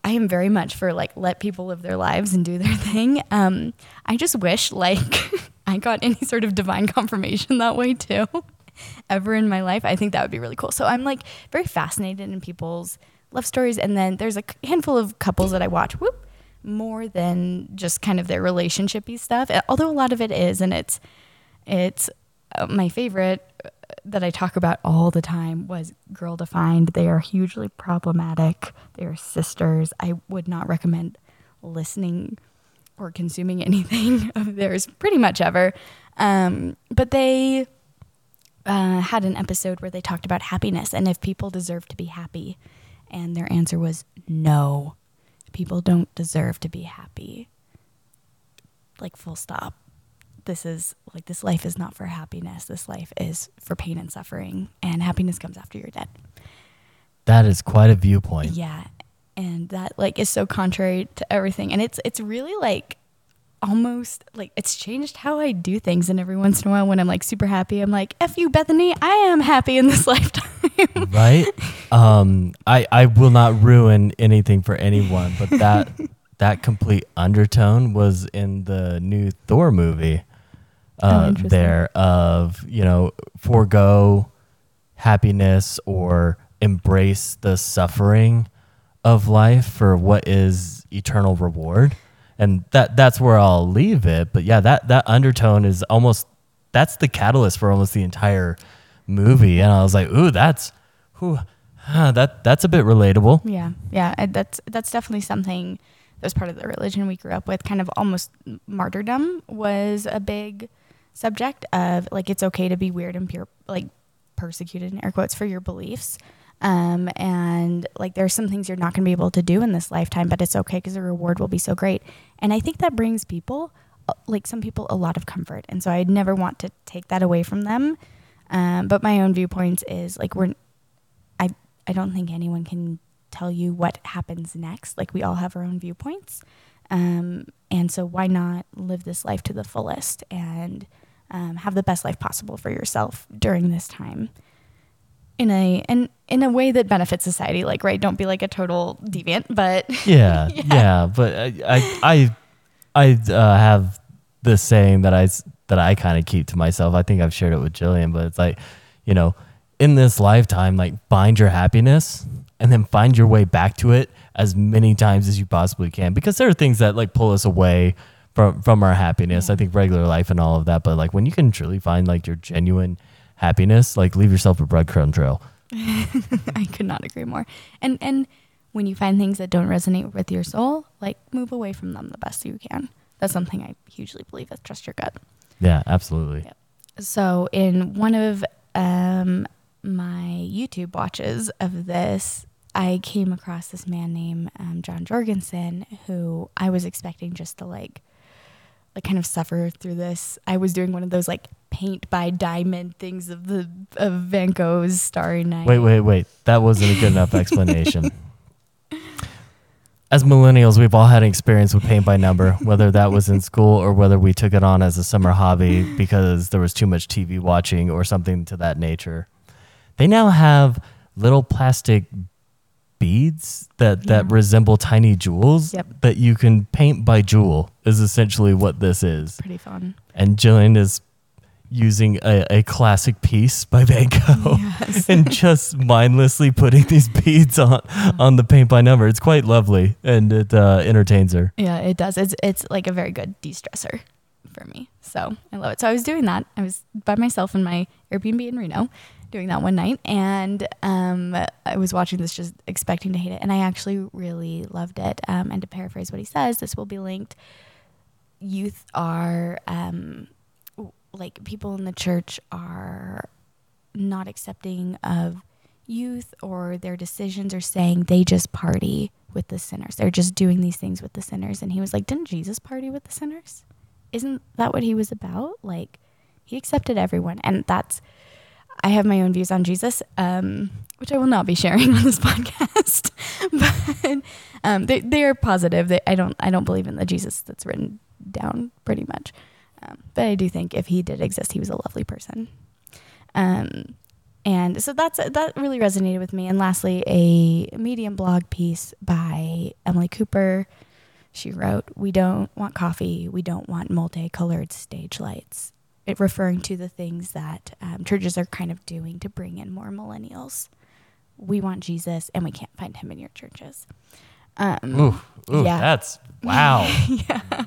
I am very much for like let people live their lives and do their *laughs* thing. Um I just wish like *laughs* I got *laughs* any sort of divine confirmation that way too. Ever in my life. I think that would be really cool. So I'm like very fascinated in people's love stories and then there's a handful of couples that I watch whoop more than just kind of their relationshipy stuff. Although a lot of it is and it's it's uh, my favorite uh, that I talk about all the time was Girl Defined. They are hugely problematic. They are sisters. I would not recommend listening or consuming *laughs* anything of theirs pretty much ever. Um, but they uh, had an episode where they talked about happiness and if people deserve to be happy. And their answer was no, people don't deserve to be happy. Like, full stop this is like this life is not for happiness. This life is for pain and suffering, and happiness comes after you're dead. That is quite a viewpoint. Yeah, and that like is so contrary to everything, and it's it's really like almost like it's changed how I do things. And every once in a while, when I'm like super happy, I'm like, "F you, Bethany, I am happy in this *laughs* lifetime." right? Um, I I will not ruin anything for anyone, but that *laughs* that complete undertone was in the new Thor movie. Oh, Uh, interesting. there of you know forego happiness or embrace the suffering of life for what is eternal reward, and that that's where I'll leave it. But yeah, that that undertone is almost that's the catalyst for almost the entire movie, and I was like, ooh, that's, whew, ah, that that's a bit relatable. Yeah, yeah, that's that's definitely something that was part of the religion we grew up with. Kind of almost martyrdom was a big subject of like it's okay to be weird and pure, like persecuted in air quotes for your beliefs. Um, and like there's some things you're not going to be able to do in this lifetime, but it's okay because the reward will be so great. And I think that brings people, uh, like some people, a lot of comfort. And so I'd never want to take that away from them. Um, but my own viewpoints is like we're, I I don't think anyone can tell you what happens next. Like we all have our own viewpoints, um, and so why not live this life to the fullest and um, have the best life possible for yourself during this time in a and in a way that benefits society like right don't be like a total deviant but *laughs* yeah, yeah, Yeah. But I, I, I, I uh, have this saying that i that I kind of keep to myself. I think I've shared it with Jillian, but it's like, you know, in this lifetime, like find your happiness and then find your way back to it as many times as you possibly can. Because there are things that like pull us away from from our happiness. I think regular life and all of that. But like when you can truly find like your genuine happiness, like leave yourself a breadcrumb trail. *laughs* I could not agree more. And and when you find things that don't resonate with your soul, like move away from them the best you can. That's something I hugely believe is trust your gut. Yeah, absolutely. Yep. So in one of um, my YouTube watches of this, I came across this man named um, Jon Jorgenson, who I was expecting just to like, like kind of suffer through this. I was doing one of those like paint by diamond things of the of Van Gogh's Starry Night. Wait, wait, wait. That wasn't a good enough explanation. As millennials, we've all had experience with paint by number, whether that was in school or whether we took it on as a summer hobby because there was too much TV watching or something to that nature. They now have little plastic beads that, that Yeah. resemble tiny jewels Yep. that you can paint by jewel is essentially what this is. Pretty fun. And Jillian is using a, a classic piece by Van Gogh *laughs* Yes. *laughs* and just mindlessly putting these *laughs* beads on on the paint by number. It's quite lovely and it uh, entertains her. Yeah, it does. It's it's like a very good de-stressor for me. So I love it. So I was doing that. I was by myself in my Airbnb in Reno, doing that one night, and um, I was watching this, just expecting to hate it, and I actually really loved it. Um, and to paraphrase what he says, this will be linked. Youth are um, like people in the church are not accepting of youth or their decisions or saying they just party with the sinners. They're just doing these things with the sinners. And he was like, Didn't Jesus party with the sinners? Isn't that what he was about? Like, he accepted everyone. And that's, I have my own views on Jesus, um, which I will not be sharing *laughs* on this podcast. *laughs* but um, they, they are positive. They, I don't I don't believe in the Jesus that's written down pretty much. Um, but I do think if he did exist, he was a lovely person. Um, and so that's that really resonated with me. And lastly, a Medium blog piece by Emily Cooper. She wrote, "We don't want coffee. We don't want multicolored stage lights." It referring to the things that um, churches are kind of doing to bring in more millennials. We want Jesus, and we can't find him in your churches. Um, Ooh, ooh Yeah. that's *laughs* wow.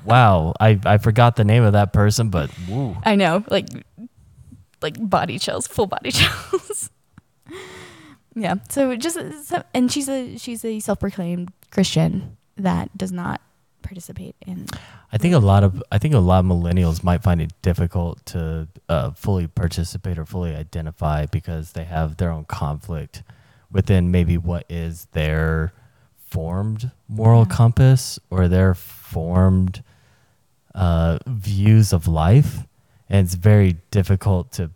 Wow. I, I forgot the name of that person, but woo. I know, like like body chills, full body *laughs* chills. yeah. So just and she's a she's a self-proclaimed Christian that does not participate in I think a lot of I think a lot of millennials might find it difficult to uh, fully participate or fully identify because they have their own conflict within maybe what is their formed moral Yeah. compass or their formed uh, views of life, and it's very difficult to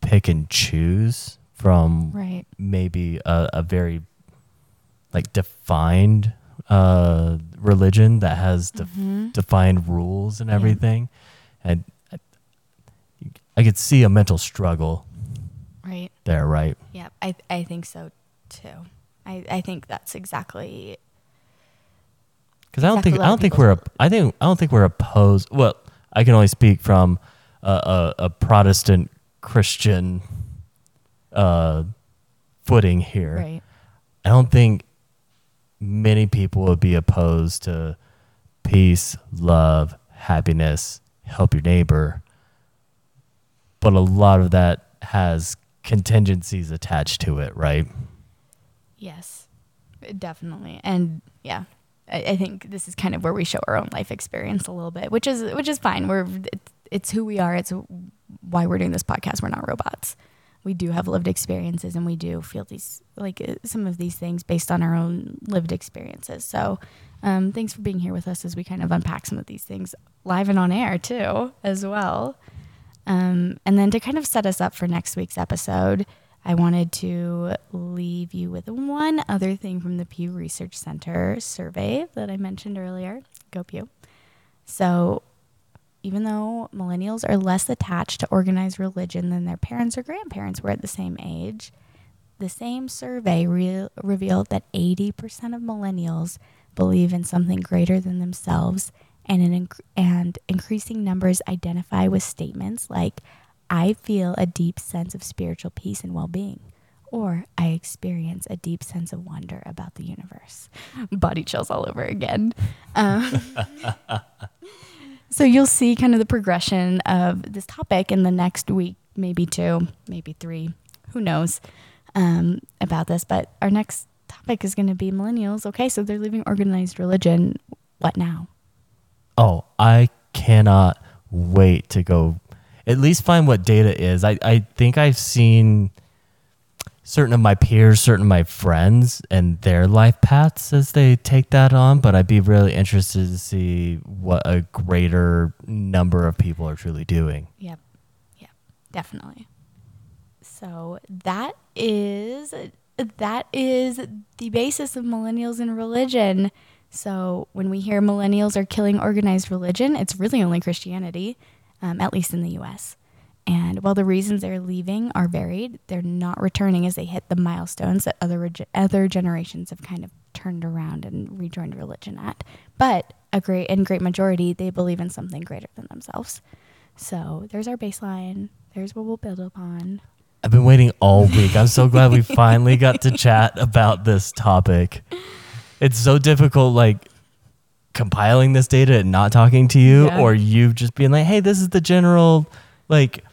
pick and choose from right. maybe a, a very like defined uh, religion that has def- Mhm. defined rules and Yeah. everything, and I, I could see a mental struggle Right. there, right? Yeah. I I think so too. I I think that's exactly Because I don't think I don't think we're I think I don't think we're opposed. Well, I can only speak from a, a, a Protestant Christian uh, footing here. right. I don't think many people would be opposed to peace, love, happiness, help your neighbor. But a lot of that has contingencies attached to it, right? Yes, definitely, and yeah, I, think this is kind of where we show our own life experience a little bit, which is which is fine. We're it's, it's who we are. It's why we're doing this podcast. We're not robots. We do have lived experiences, and we do feel these like uh, some of these things based on our own lived experiences. So, um, thanks for being here with us as we kind of unpack some of these things live and on air too, as well. Um, and then to kind of set us up for next week's episode, I wanted to leave you with one other thing from the Pew Research Center survey that I mentioned earlier. Go Pew. So, even though millennials are less attached to organized religion than their parents or grandparents were at the same age, the same survey re- revealed that 80% of millennials believe in something greater than themselves, and, inc- and increasing numbers identify with statements like, I feel a deep sense of spiritual peace and well being, or I experience a deep sense of wonder about the universe. *laughs* Body chills all over again. Um, *laughs* so you'll see kind of the progression of this topic in the next week, maybe two, maybe three, who knows um, about this. But our next topic is going to be millennials. Okay, so they're leaving organized religion. What now? Oh, I cannot wait to go at least find what data is. I, I think I've seen certain of my peers, certain of my friends, and their life paths as they take that on. But I'd be really interested to see what a greater number of people are truly doing. Yep. Yep. Definitely. So that is that is the basis of millennials in religion. So when we hear millennials are killing organized religion, it's really only Christianity, um, at least in the U.S. And while the reasons they're leaving are varied, they're not returning as they hit the milestones that other reg- other generations have kind of turned around and rejoined religion at. But a great and great majority, they believe in something greater than themselves. So there's our baseline. There's what we'll build upon. I've been waiting all week. I'm so glad we finally got to chat about this topic. It's so difficult, like compiling this data and not talking to you, Yeah. or you just being like, "Hey, this is the general like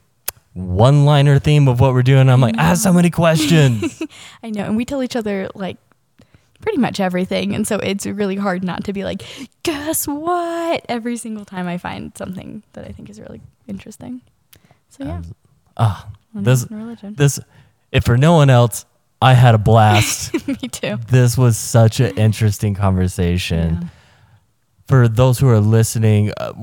one-liner theme of what we're doing." I'm like, I have so many questions. *laughs* I know, and we tell each other like pretty much everything, and so it's really hard not to be like, guess what? Every single time I find something that I think is really interesting. So yeah, Ah, millennials this this if for no one else, I had a blast. *laughs* Me too. this was such an interesting conversation. Yeah. For those who are listening, uh,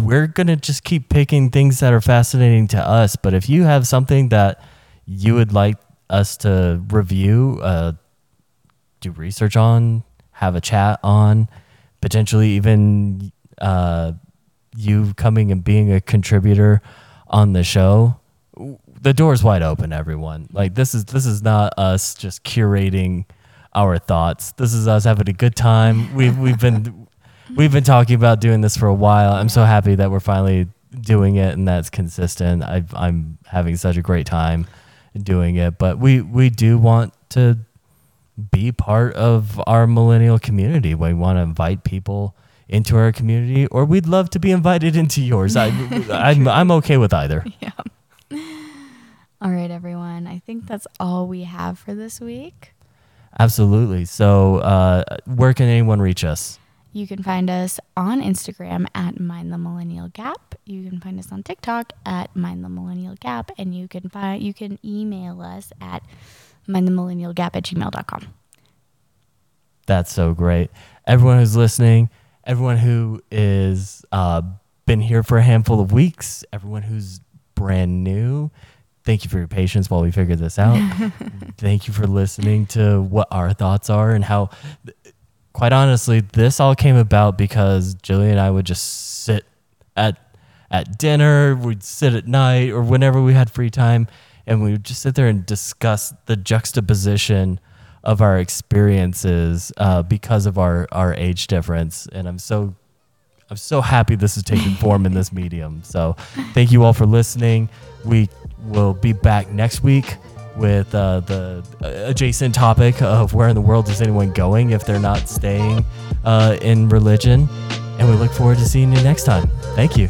we're going to just keep picking things that are fascinating to us. But if you have something that you would like us to review, uh, do research on, have a chat on, potentially even uh, you coming and being a contributor on the show, the door's wide open, everyone. Like this is this is not us just curating our thoughts. This is us having a good time. We've we've been *laughs* we've been talking about doing this for a while. I'm so happy that we're finally doing it and that's consistent. i I'm having such a great time doing it. But we we do want to be part of our millennial community. We want to invite people into our community, or we'd love to be invited into yours. I, *laughs* I'm I'm okay with either. Yeah. *laughs* All right, everyone. I think that's all we have for this week. Absolutely. So, uh, where can anyone reach us? You can find us on Instagram at Mind the Millennial Gap. You can find us on TikTok at Mind the Millennial Gap, and you can find you can email us at mindthemillennialgap at gmail.com. That's so great. Everyone who's listening, everyone who is uh, been here for a handful of weeks, everyone who's brand new. Thank you for your patience while we figure this out. *laughs* Thank you for listening to what our thoughts are and how, quite honestly, this all came about because Jillian and I would just sit at at dinner, we'd sit at night or whenever we had free time, and we would just sit there and discuss the juxtaposition of our experiences uh, because of our our age difference. And I'm so I'm so happy this is taking form in this *laughs* medium. So thank you all for listening. We will be back next week with uh, the adjacent topic of where in the world is anyone going if they're not staying uh, in religion. And we look forward to seeing you next time. Thank you.